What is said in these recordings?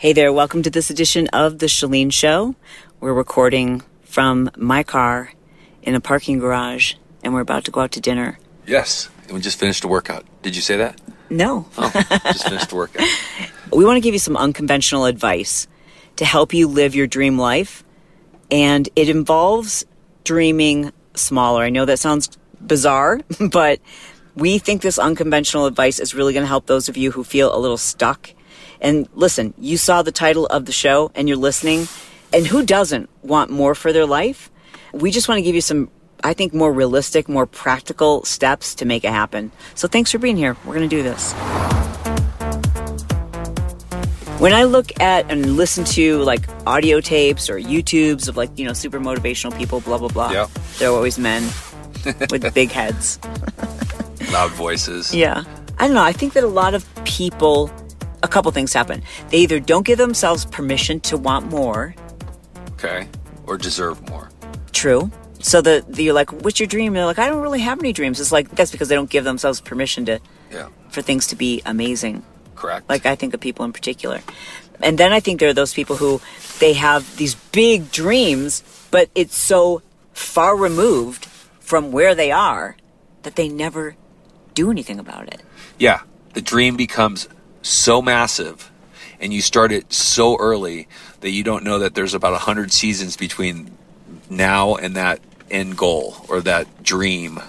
Hey there, welcome to this edition of The Chalene Show. We're recording from my car in a parking garage, and we're about to go out to dinner. Yes, we just finished a workout. Did you say that? No. Oh, just finished a workout. we want to give you some unconventional advice to help you live your dream life, and it involves dreaming smaller. I know that sounds bizarre, but we think this unconventional advice is really going to help those of you who feel a little stuck and listen, you saw the title of the show and you're listening. And who doesn't want more for their life? We just want to give you some, I think, more realistic, more practical steps to make it happen. So thanks for being here. We're going to do this. When I look at and listen to like audio tapes or YouTubes of like, you know, super motivational people, blah, blah, blah, Yep. they're always men with big heads. Loud voices. Yeah. I don't know. I think that a lot of people, a couple things happen. They either don't give themselves permission to want more, Okay. Or deserve more. true. So the, the you're like, what's your dream? And they're like, I don't really have any dreams. It's like that's because they don't give themselves permission to Yeah. for things to be amazing. Correct. Like I think of people in particular. And then I think there are those people who they have these big dreams, but it's so far removed from where they are that they never do anything about it. yeah. The dream becomes so massive and you start it so early that you don't know that there's about 100 seasons between now and that end goal or that dream.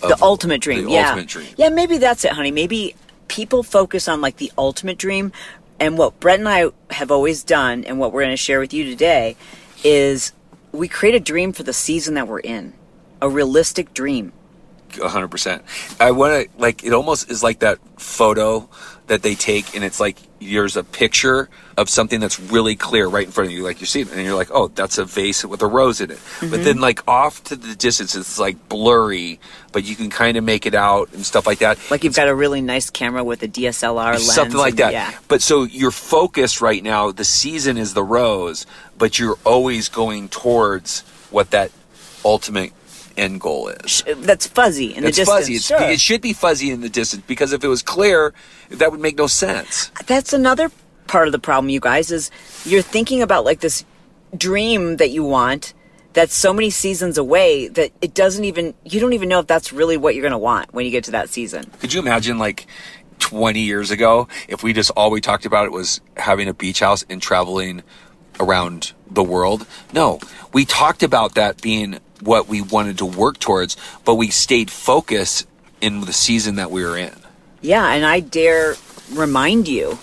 The ultimate dream. The yeah. ultimate dream. Yeah, maybe that's it, honey. Maybe people focus on like the ultimate dream. And what Bret and I have always done, and what we're going to share with you today, is we create a dream for the season that we're in, a realistic dream. hundred percent. I want to like it. Almost is like that photo that they take, and it's like there's a picture of something that's really clear right in front of you, like you see it, and you're like, oh, that's a vase with a rose in it. Mm-hmm. But then like off to the distance, it's like blurry, but you can kind of make it out and stuff like that. Like you've got a really nice camera with a DSLR lens. Something like and- that. Yeah. But so your focus right now. The season is the rose, but you're always going towards what that ultimate end goal is. Uh, that's fuzzy in the It's distance. fuzzy. It's, Sure. It should be fuzzy in the distance because if it was clear, that would make no sense. that's another part of the problem you guys is you're thinking about like this dream that you want that's so many seasons away that it doesn't even you don't even know if that's really what you're going to want when you get to that season Could you imagine, like, 20 years ago, if we just all we talked about it was having a beach house and traveling around the world? No, we talked about that being what we wanted to work towards, but we stayed focused in the season that we were in. yeah and i dare remind you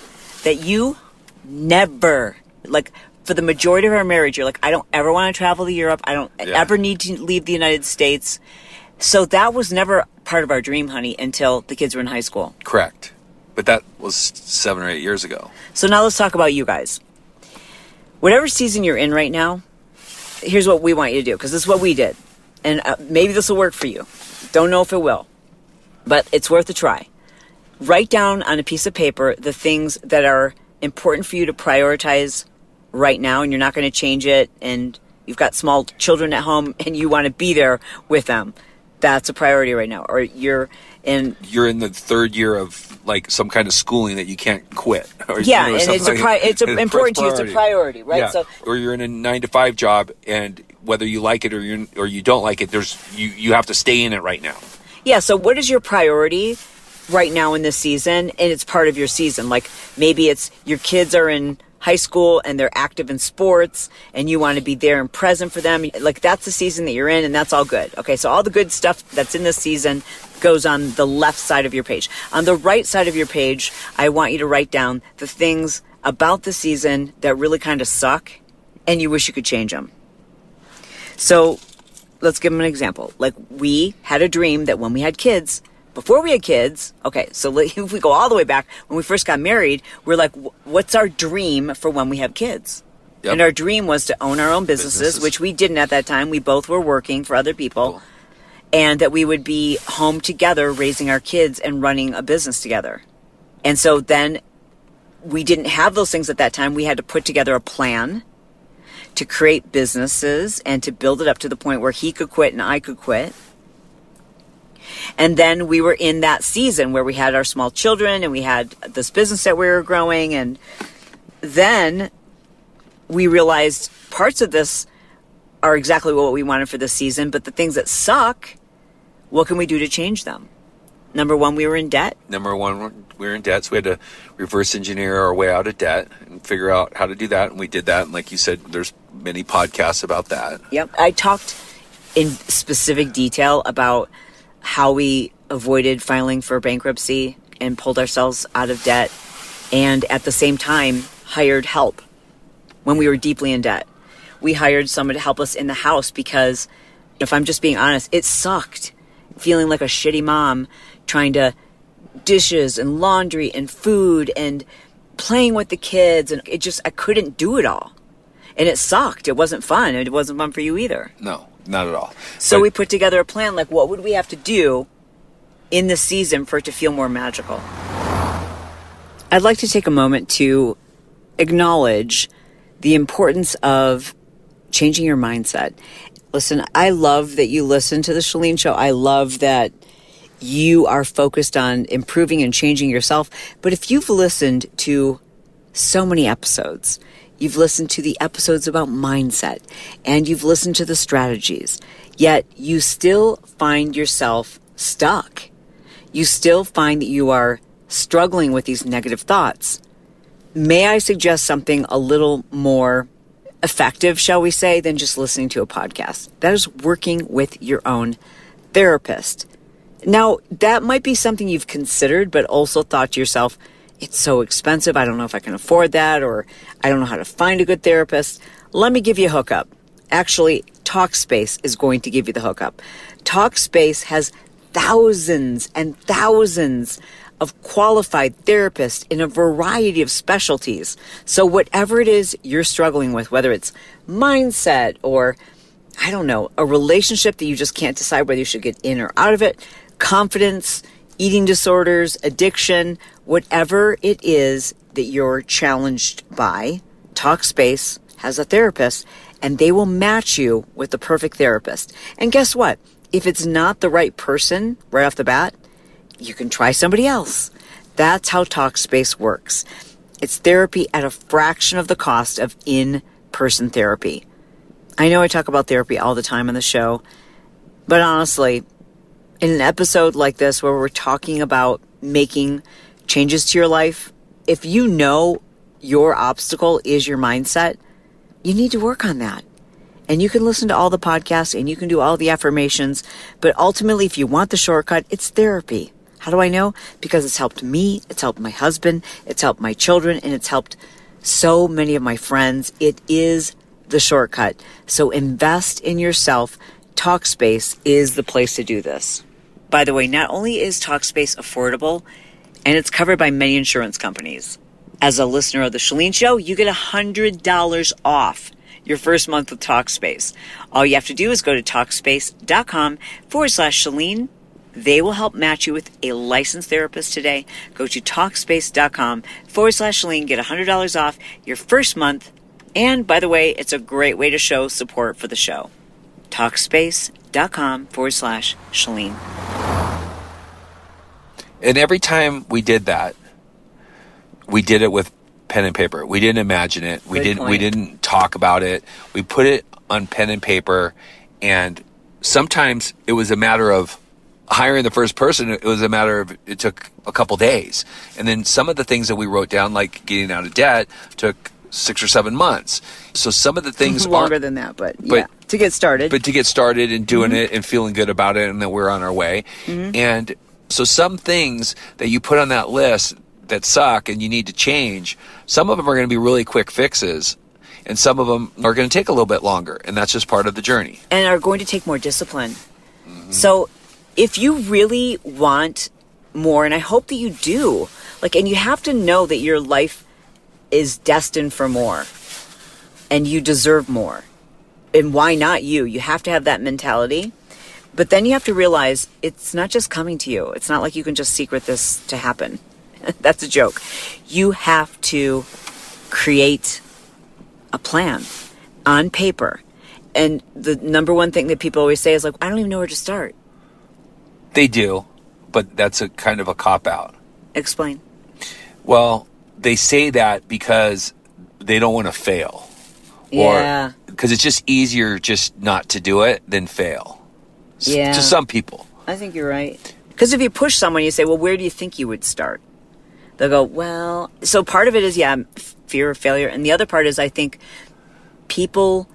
that you never like for the majority of our marriage you're like i don't ever want to travel to europe i don't Yeah. ever need to leave the united states so that was never part of our dream honey until the kids were in high school Correct. But that was seven or eight years ago. So now let's talk about you guys. Whatever season you're in right now, here's what we want you to do because this is what we did. And uh, maybe this will work for you. Don't know if it will, but it's worth a try. Write down on a piece of paper the things that are important for you to prioritize right now, and you're not going to change it. And you've got small children at home and you want to be there with them. That's a priority right now. Or you're in You're in the third year of like some kind of schooling that you can't quit. Or, Yeah, you know, and it's a pri- it's important to you, it's a priority, right? Yeah. So- or you're in a nine to five job, and whether you like it or you or you don't like it, there's you you have to stay in it right now. Yeah, so what is your priority right now in this season? And it's part of your season. Like maybe it's your kids are in high school and they're active in sports and you want to be there and present for them. Like that's the season that you're in and that's all good. Okay, so all the good stuff that's in this season goes on the left side of your page. On the right side of your page, I want you to write down the things about the season that really kind of suck and you wish you could change them. So let's give them an example. Like we had a dream that when we had kids, before we had kids, okay, so if we go all the way back when we first got married, we're like, what's our dream for when we have kids? Yep. And our dream was to own our own businesses, Businesses. which we didn't at that time. We both were working for other people. Cool. And that we would be home together, raising our kids and running a business together. And so then we didn't have those things at that time. We had to put together a plan to create businesses and to build it up to the point where he could quit and I could quit. And then we were in that season where we had our small children and we had this business that we were growing. And then we realized parts of this are exactly what we wanted for this season, but the things that suck, what can we do to change them? Number one, we were in debt. Number one, we were in debt, so we had to reverse engineer our way out of debt and figure out how to do that. And we did that. And like you said, there's many podcasts about that. Yep. I talked in specific detail about how we avoided filing for bankruptcy and pulled ourselves out of debt and at the same time hired help when we were deeply in debt. We hired someone to help us in the house because if I'm just being honest, it sucked feeling like a shitty mom trying to dishes and laundry and food and playing with the kids and it just I couldn't do it all. And it sucked. It wasn't fun. It wasn't fun for you either. No, not at all. So But we put together a plan like what would we have to do in the season for it to feel more magical? I'd like to take a moment to acknowledge the importance of changing your mindset. Listen, I love that you listen to the Chalene show. I love that you are focused on improving and changing yourself. But if you've listened to so many episodes, you've listened to the episodes about mindset and you've listened to the strategies, yet you still find yourself stuck. You still find that you are struggling with these negative thoughts. May I suggest something a little more effective, shall we say, than just listening to a podcast? That is working with your own therapist. Now, that might be something you've considered, but also thought to yourself, it's so expensive. I don't know if I can afford that, or I don't know how to find a good therapist. Let me give you a hookup. Actually, Talkspace is going to give you the hookup. Talkspace has thousands and thousands of qualified therapists in a variety of specialties. So, whatever it is you're struggling with, whether it's mindset or I don't know, a relationship that you just can't decide whether you should get in or out of it, confidence, eating disorders, addiction, whatever it is that you're challenged by, Talkspace has a therapist and they will match you with the perfect therapist. And guess what? If it's not the right person right off the bat, you can try somebody else. That's how Talkspace works. It's therapy at a fraction of the cost of in person therapy. I know I talk about therapy all the time on the show, but honestly, in an episode like this where we're talking about making changes to your life, if you know your obstacle is your mindset, you need to work on that. And you can listen to all the podcasts and you can do all the affirmations, but ultimately, if you want the shortcut, it's therapy. How do I know? Because it's helped me, it's helped my husband, it's helped my children, and it's helped so many of my friends. It is the shortcut. So invest in yourself. Talkspace is the place to do this. By the way, not only is Talkspace affordable, and it's covered by many insurance companies. As a listener of the Chalene Show, you get $100 off your first month with Talkspace. All you have to do is go to Talkspace.com forward slash Chalene. They will help match you with a licensed therapist today. Go to Talkspace.com forward slash Chalene. Get $100 off your first month. And by the way, it's a great way to show support for the show. Talkspace.com forward slash Chalene. And every time we did that, we did it with pen and paper. We didn't imagine it. We didn't we didn't talk about it. We put it on pen and paper and sometimes it was a matter of hiring the first person it was a matter of it took a couple days. And then some of the things that we wrote down like getting out of debt took 6 or 7 months. So some of the things Longer than that, but, but- yeah, to get started. but to get started and doing mm-hmm. it and feeling good about it and that we're on our way. Mm-hmm. And so some things that you put on that list that suck and you need to change, some of them are going to be really quick fixes and some of them are going to take a little bit longer and that's just part of the journey. and are going to take more discipline. So, if you really want more and I hope that you do. Like and you have to know that your life is destined for more and you deserve more. And why not you? You have to have that mentality. But then you have to realize it's not just coming to you. It's not like you can just secret this to happen. That's a joke. You have to create a plan on paper. And the number one thing that people always say is like, I don't even know where to start. They do, but that's a kind of a cop out. Explain. Well, they say that because they don't want to fail. Yeah. Because it's just easier just not to do it than fail. Yeah. To some people. I think you're right. Because if you push someone, you say, well, where do you think you would start? They'll go, well, so part of it is, yeah, fear of failure. And the other part is, I think people,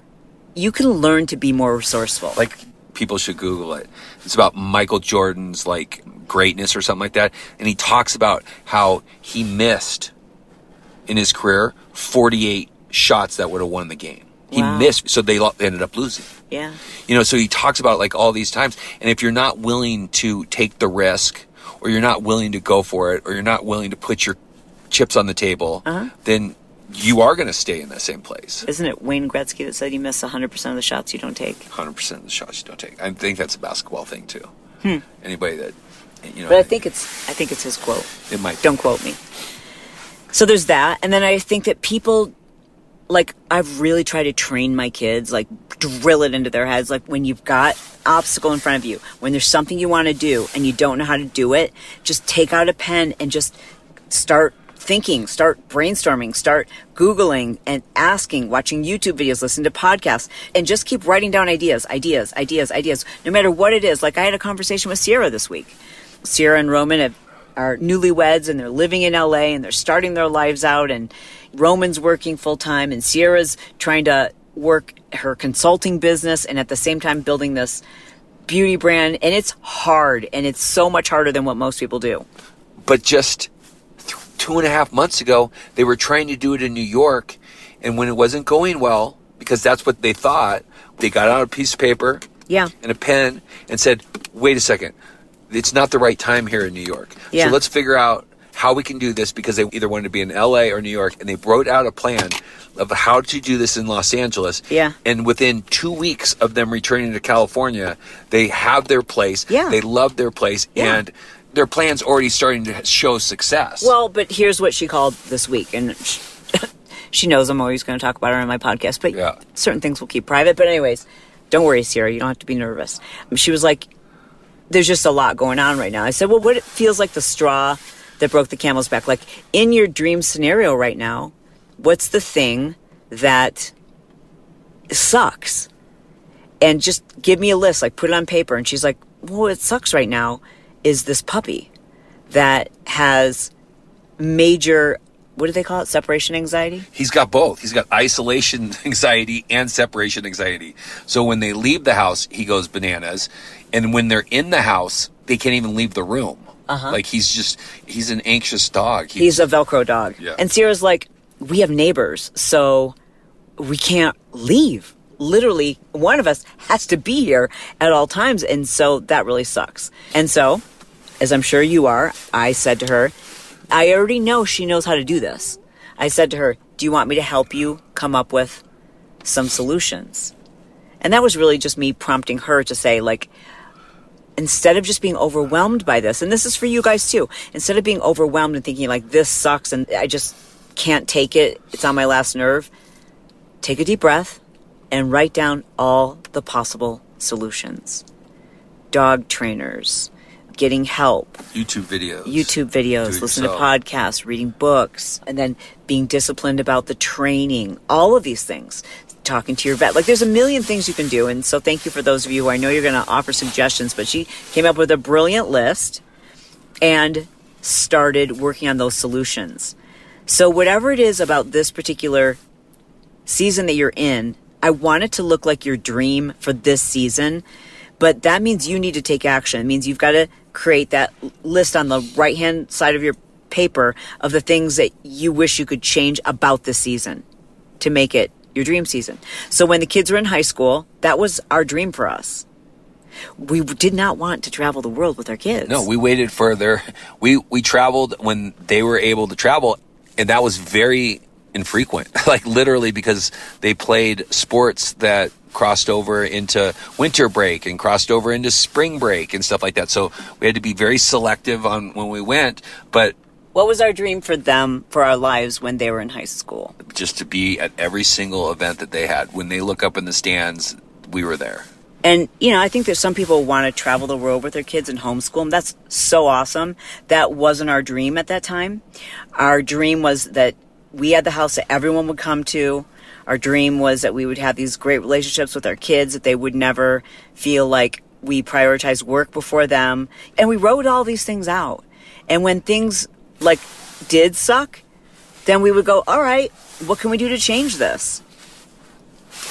you can learn to be more resourceful. Like people should Google it. It's about Michael Jordan's like greatness or something like that. And he talks about how he missed in his career 48 shots that would have won the game. He Wow. missed, so they ended up losing. yeah. You know, so he talks about like all these times. And if you're not willing to take the risk, or you're not willing to go for it, or you're not willing to put your chips on the table, Uh-huh. then you are going to stay in the same place. Isn't it Wayne Gretzky that said you miss 100% of the shots you don't take? 100% of the shots you don't take. I think that's a basketball thing too. Anybody that, you know, Hmm. But I think it's, I think it's his quote. it might. Don't quote me. So there's that. And then I think that people, like, I've really tried to train my kids, like, drill it into their heads. Like, when you've got obstacle in front of you, when there's something you want to do and you don't know how to do it, just take out a pen and just start thinking, start brainstorming, start Googling and asking, watching YouTube videos, listen to podcasts, and just keep writing down ideas, ideas, ideas, ideas, no matter what it is. Like, I had a conversation with Sierra this week. Sierra and Roman have, are newlyweds and they're living in LA and they're starting their lives out and Roman's working full time and Sierra's trying to work her consulting business and at the same time building this beauty brand and it's hard and it's so much harder than what most people do. But just th- two and a half months ago, they were trying to do it in New York. And when it wasn't going well, because that's what they thought, they got out a piece of paper Yeah. and a pen and said, wait a second, it's not the right time here in New York. Yeah. So let's figure out how we can do this because they either wanted to be in LA or New York and they wrote out a plan of how to do this in Los Angeles. Yeah. And within two weeks of them returning to California, they have their place. Yeah. They love their place Yeah. and their plan's already starting to show success. Well, but here's what she called this week, and she, she knows I'm always going to talk about her on my podcast, but Yeah. certain things we'll keep private. But anyways, don't worry, Sierra, you don't have to be nervous. Um, she was like, "There's just a lot going on right now." I said, "Well, what feels like the straw that broke the camel's back? Like in your dream scenario right now, what's the thing that sucks?" And just give me a list, like put it on paper. And she's like, "Well, what sucks right now is this puppy." that has major what do they call it separation anxiety He's got both. He's got isolation anxiety and separation anxiety. So when they leave the house, he goes bananas. And when they're in the house, they can't even leave the room. Uh-huh. Like he's just, he's an anxious dog. he's a velcro dog Yeah. and sierra's like we have neighbors so we can't leave literally one of us has to be here at all times and so that really sucks and so as i'm sure you are i said to her i already know she knows how to do this i said to her do you want me to help you come up with some solutions and that was really just me prompting her to say like instead of just being overwhelmed by this, and this is for you guys too, instead of being overwhelmed and thinking like this sucks and I just can't take it, it's on my last nerve, take a deep breath and write down all the possible solutions. Dog trainers, getting help, YouTube videos. YouTube videos, listen to podcasts, reading books, and then being disciplined about the training, all of these things. Talking to your vet. Like there's a million things you can do. And so thank you for those of you who I know you're going to offer suggestions, but she came up with a brilliant list and started working on those solutions. So whatever it is about this particular season that you're in, I want it to look like your dream for this season. But that means you need to take action. It means you've got to create that list on the right hand side of your paper of the things that you wish you could change about this season to make it your dream season. So when the kids were in high school, that was our dream for us. We did not want to travel the world with our kids. No, we waited for their. We we traveled when they were able to travel, and that was very infrequent. like literally because they played sports that crossed over into winter break and crossed over into spring break and stuff like that. So we had to be very selective on when we went, but what was our dream for them for our lives when they were in high school? Just to be at every single event that they had. When they look up in the stands, we were there. And, you know, I think there's some people want to travel the world with their kids and homeschool them. That's so awesome. That wasn't our dream at that time. Our dream was that we had the house that everyone would come to. Our dream was that we would have these great relationships with our kids, that they would never feel like we prioritized work before them. And we wrote all these things out. And when things like did suck, then we would go, all right, what can we do to change this?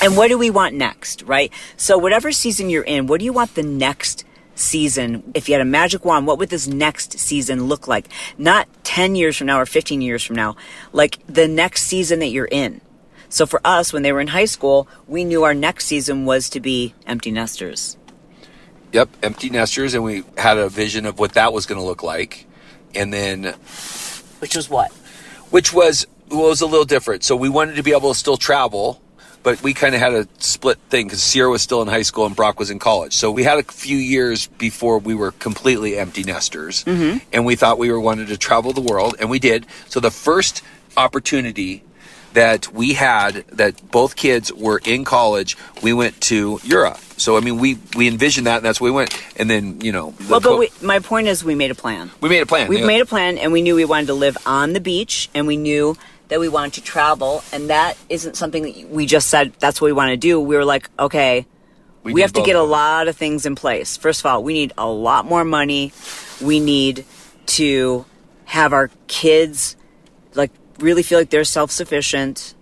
And what do we want next, right? So whatever season you're in, what do you want the next season? If you had a magic wand, what would this next season look like? Not 10 years from now or 15 years from now, like the next season that you're in. So for us, when they were in high school, we knew our next season was to be empty nesters. Yep, empty nesters, and we had a vision of what that was going to look like and then which was what? Which was well, it was a little different. So we wanted to be able to still travel, but we kind of had a split thing because Sierra was still in high school and Brock was in college. So we had a few years before we were completely empty nesters, mm-hmm. and we thought we were wanted to travel the world, and we did. So the first opportunity that we had that both kids were in college, we went to Europe. So I mean, we we envisioned that, and that's where we went. And then you know, well, but we, my point is, we made a plan. We made a plan. We yeah. made a plan, and we knew we wanted to live on the beach, and we knew that we wanted to travel, and that isn't something that we just said that's what we want to do. We were like, okay, we, we have to get a lot of things in place. First of all, we need a lot more money. We need to have our kids really feel like they're self sufficient.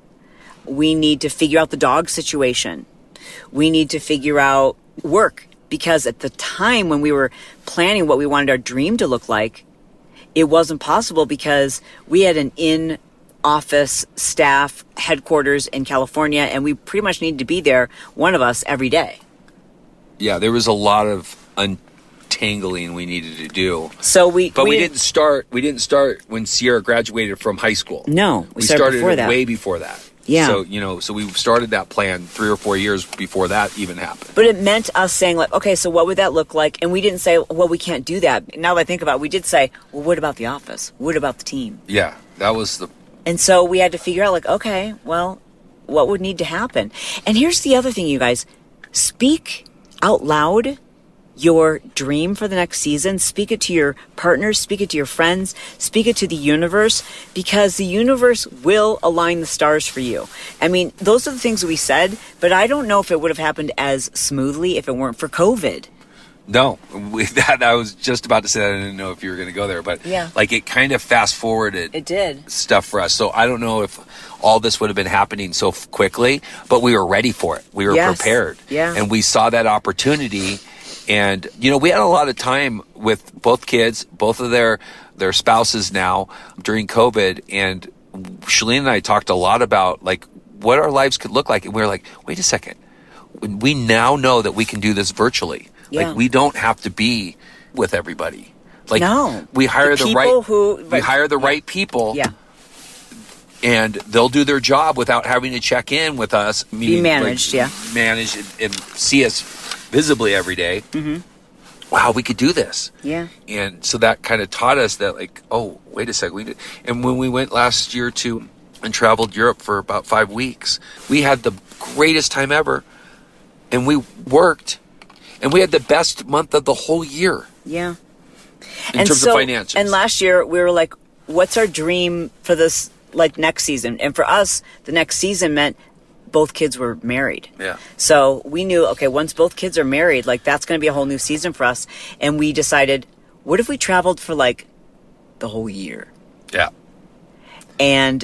We need to figure out the dog situation. We need to figure out work because at the time when we were planning what we wanted our dream to look like, it wasn't possible because we had an in office staff headquarters in California and we pretty much needed to be there, one of us, every day. Yeah, there was a lot of un- tangling we needed to do. So we, but we, we, didn't start. We didn't start when Sierra graduated from high school. No, we, we started, started before that. way before that. Yeah. So you know, so we started that plan three or four years before that even happened. But it meant us saying like, okay, so what would that look like? And we didn't say, well, we can't do that. Now that I think about, it, we did say, well, what about the office? What about the team? Yeah, that was the. And so we had to figure out like, okay, well, what would need to happen? And here's the other thing, you guys: speak out loud your dream for the next season. Speak it to your partners, speak it to your friends, speak it to the universe, because the universe will align the stars for you. I mean, those are the things we said, but I don't know if it would have happened as smoothly if it weren't for COVID. No, we, that I was just about to say that. I didn't know if you were going to go there, but yeah, like it kind of fast forwarded. It did stuff for us. So I don't know if all this would have been happening so quickly, but we were ready for it. We were yes. prepared. Yeah, and we saw that opportunity and you know, we had a lot of time with both kids, both of their their spouses now during COVID, and Chalene and I talked a lot about like what our lives could look like, and we were like, wait a second, we now know that we can do this virtually. Yeah. Like we don't have to be with everybody. Like no, we hire the, the right who we hire the right people. Yeah. And they'll do their job without having to check in with us. Be managed, like, yeah. Manage and, and see us visibly every day, mm-hmm. wow, we could do this. Yeah. And so that kind of taught us that, like, oh, wait a second, we did. And when we went last year to and traveled Europe for about five weeks, we had the greatest time ever, and we worked, and we had the best month of the whole year. Yeah. In and terms so, of financials. And last year we were like, what's our dream for this like next season? And for us, the next season meant both kids were married. Yeah. So we knew, okay, once both kids are married, like that's going to be a whole new season for us. And we decided, what if we traveled for like the whole year? Yeah. And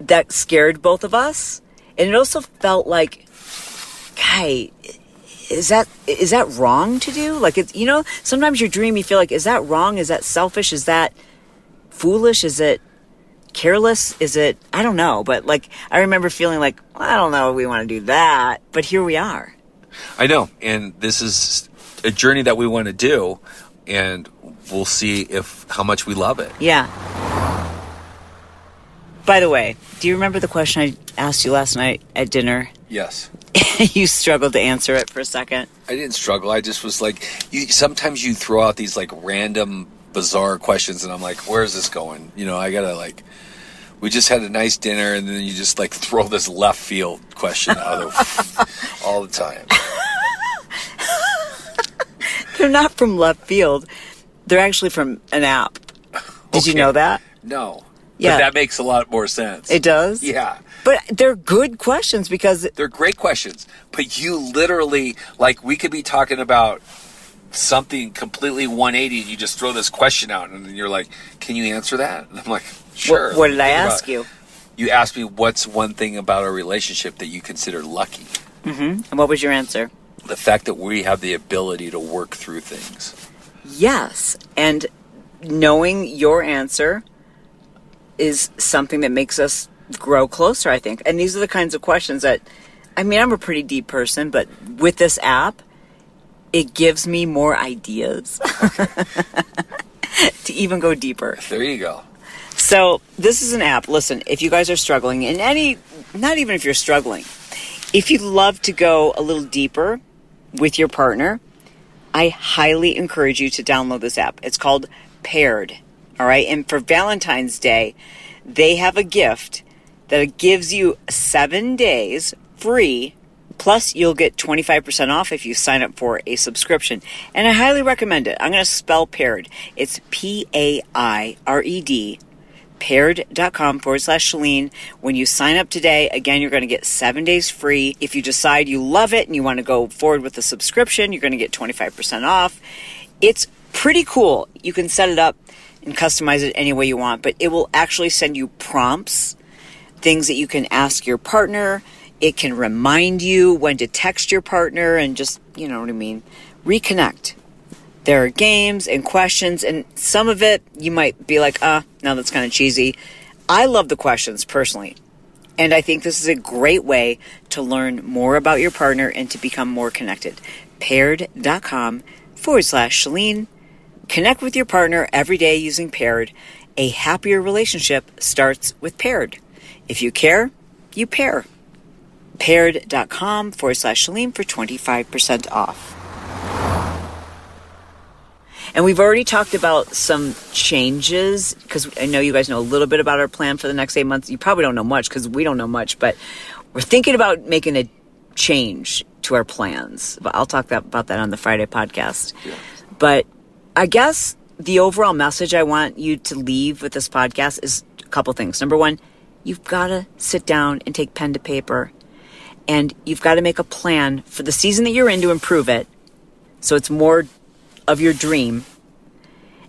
that scared both of us. And it also felt like, guy, is that is that wrong to do? Like it's you know, sometimes your dream you feel like, is that wrong? Is that selfish? Is that foolish? Is it careless? Is it, I don't know, but like, I remember feeling like, well, I don't know if we want to do that, but here we are. I know. And this is a journey that we want to do, and we'll see if how much we love it. Yeah. By the way, do you remember the question I asked you last night at dinner? Yes. you struggled to answer it for a second. I didn't struggle. I just was like, you. Sometimes you throw out these like random, bizarre questions, and I'm like, where is this going? You know, I gotta like. We just had a nice dinner, and then you just like throw this left field question out of all the time. They're not from left field. They're actually from an app. Did you know that? No. Yeah. But that makes a lot more sense. It does? Yeah. But they're good questions because They're great questions, but you literally like we could be talking about something completely 180 and you just throw this question out and then you're like, "Can you answer that?" And I'm like, "Sure." what, what did I ask you? You asked me what's one thing about our relationship that you consider lucky. Mm-hmm. And what was your answer? The fact that we have the ability to work through things. Yes. And knowing your answer is something that makes us grow closer, I think. And these are the kinds of questions that, I mean, I'm a pretty deep person, but with this app, it gives me more ideas to even go deeper. There you go. So this is an app. Listen, if you guys are struggling in any, not even if you're struggling, if you'd love to go a little deeper with your partner, I highly encourage you to download this app. It's called Paired. All right. And for Valentine's Day, they have a gift that gives you seven days free. Plus, you'll get 25% off if you sign up for a subscription. And I highly recommend it. I'm going to spell paired. It's P A I R E D paired.com forward slash Chalene. When you sign up today, again, you're going to get seven days free. If you decide you love it and you want to go forward with the subscription, you're going to get 25% off. It's pretty cool. You can set it up and customize it any way you want, but it will actually send you prompts, things that you can ask your partner. It can remind you when to text your partner and just, you know what I mean, reconnect. There are games and questions, and some of it you might be like, ah, now that's kind of cheesy. I love the questions personally. And I think this is a great way to learn more about your partner and to become more connected. Paired.com forward slash Chalene. Connect with your partner every day using Paired. A happier relationship starts with Paired. If you care, you pair. Paired.com forward slash Chalene for 25% off. And we've already talked about some changes because I know you guys know a little bit about our plan for the next eight months. You probably don't know much because we don't know much, but we're thinking about making a change to our plans. But I'll talk that, about that on the Friday podcast. But I guess the overall message I want you to leave with this podcast is a couple things. Number one, you've got to sit down and take pen to paper and you've got to make a plan for the season that you're in to improve it. So it's more of your dream.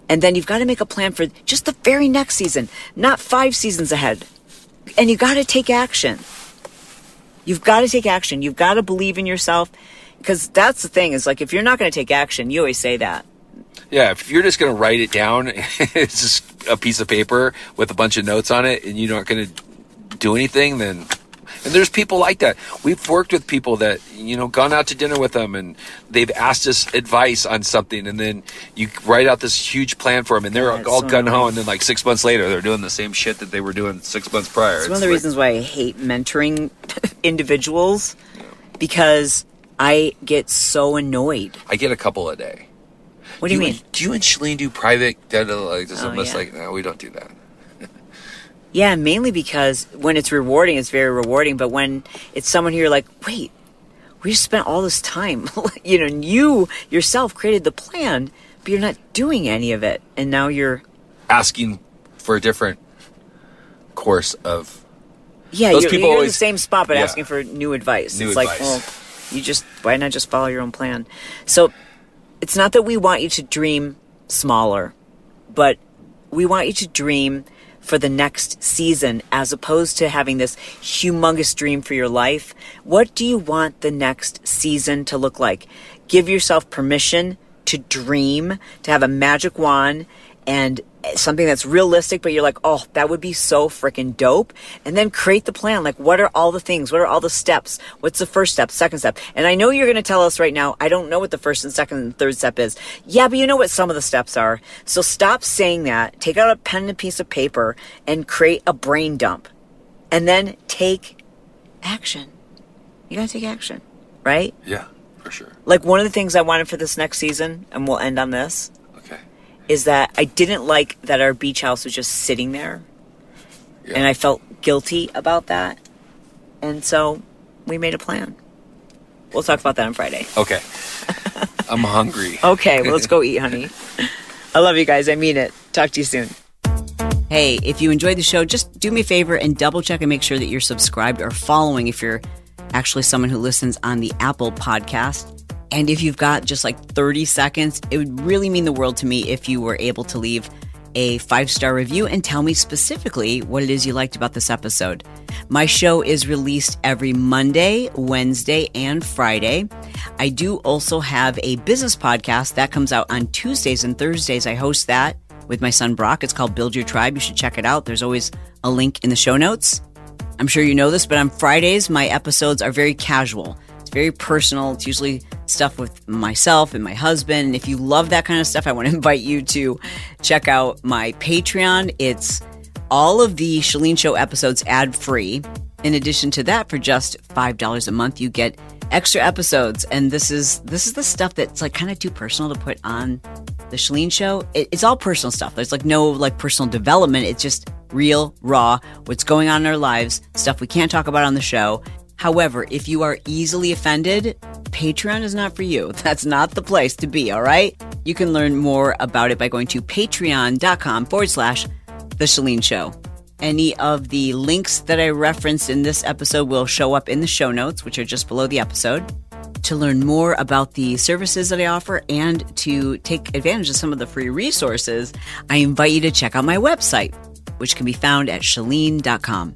And then you've got to make a plan for just the very next season, not five seasons ahead. And you got to take action. You've got to take action. You've got to believe in yourself. Because that's the thing is like, if you're not going to take action, you always say that. Yeah, if you're just going to write it down, it's just a piece of paper with a bunch of notes on it, and you're not going to do anything, then. And there's people like that. We've worked with people that, you know, gone out to dinner with them and they've asked us advice on something, and then you write out this huge plan for them, and they're Yeah, all so gun ho, and then like six months later, they're doing the same shit that they were doing six months prior. It's one of the like- reasons why I hate mentoring individuals because I get so annoyed. I get a couple a day. What do you mean? and- do you and Chalene do private? da- da- Like, just Oh, almost yeah. like, no, we don't do that. Yeah, mainly because when it's rewarding, it's very rewarding. But when it's someone who you're like, wait, we just spent all this time, you know, and you yourself created the plan, but you're not doing any of it, and now you're Asking for a different course of yeah, Those you're, people you're in the same spot, but yeah. asking for new advice. New it's like, well, you just why not just follow your own plan? So it's not that we want you to dream smaller, but we want you to dream for the next season as opposed to having this humongous dream for your life. What do you want the next season to look like? Give yourself permission to dream, to have a magic wand and something that's realistic, but you're like, oh, that would be so freaking dope. And then create the plan. Like, what are all the things? What are all the steps? What's the first step, second step? And I know you're going to tell us right now, I don't know what the first and second and third step is. Yeah, but you know what some of the steps are. So stop saying that. Take out a pen and a piece of paper and create a brain dump. And then take action. You got to take action, right? Yeah, for sure. Like, one of the things I wanted for this next season, and we'll end on this. Is that I didn't like that our beach house was just sitting there. Yeah. And I felt guilty about that. And so we made a plan. We'll talk about that on Friday. Okay. I'm hungry. Okay, well, let's go eat, honey. I love you guys. I mean it. Talk to you soon. Hey, if you enjoyed the show, just do me a favor and double check and make sure that you're subscribed or following if you're actually someone who listens on the Apple podcast. And if you've got just like 30 seconds, it would really mean the world to me if you were able to leave a five star review and tell me specifically what it is you liked about this episode. My show is released every Monday, Wednesday, and Friday. I do also have a business podcast that comes out on Tuesdays and Thursdays. I host that with my son Brock. It's called Build Your Tribe. You should check it out. There's always a link in the show notes. I'm sure you know this, but on Fridays, my episodes are very casual. Very personal. It's usually stuff with myself and my husband. And if you love that kind of stuff, I want to invite you to check out my Patreon. It's all of the Chalene Show episodes ad free. In addition to that, for just $5 a month, you get extra episodes. And this is this is the stuff that's like kind of too personal to put on the Chalene Show. It, it's all personal stuff. There's like no like personal development. It's just real, raw, what's going on in our lives, stuff we can't talk about on the show. However, if you are easily offended, Patreon is not for you. That's not the place to be, all right? You can learn more about it by going to patreon.com forward slash The Chalene Show. Any of the links that I referenced in this episode will show up in the show notes, which are just below the episode. To learn more about the services that I offer and to take advantage of some of the free resources, I invite you to check out my website, which can be found at chalene.com.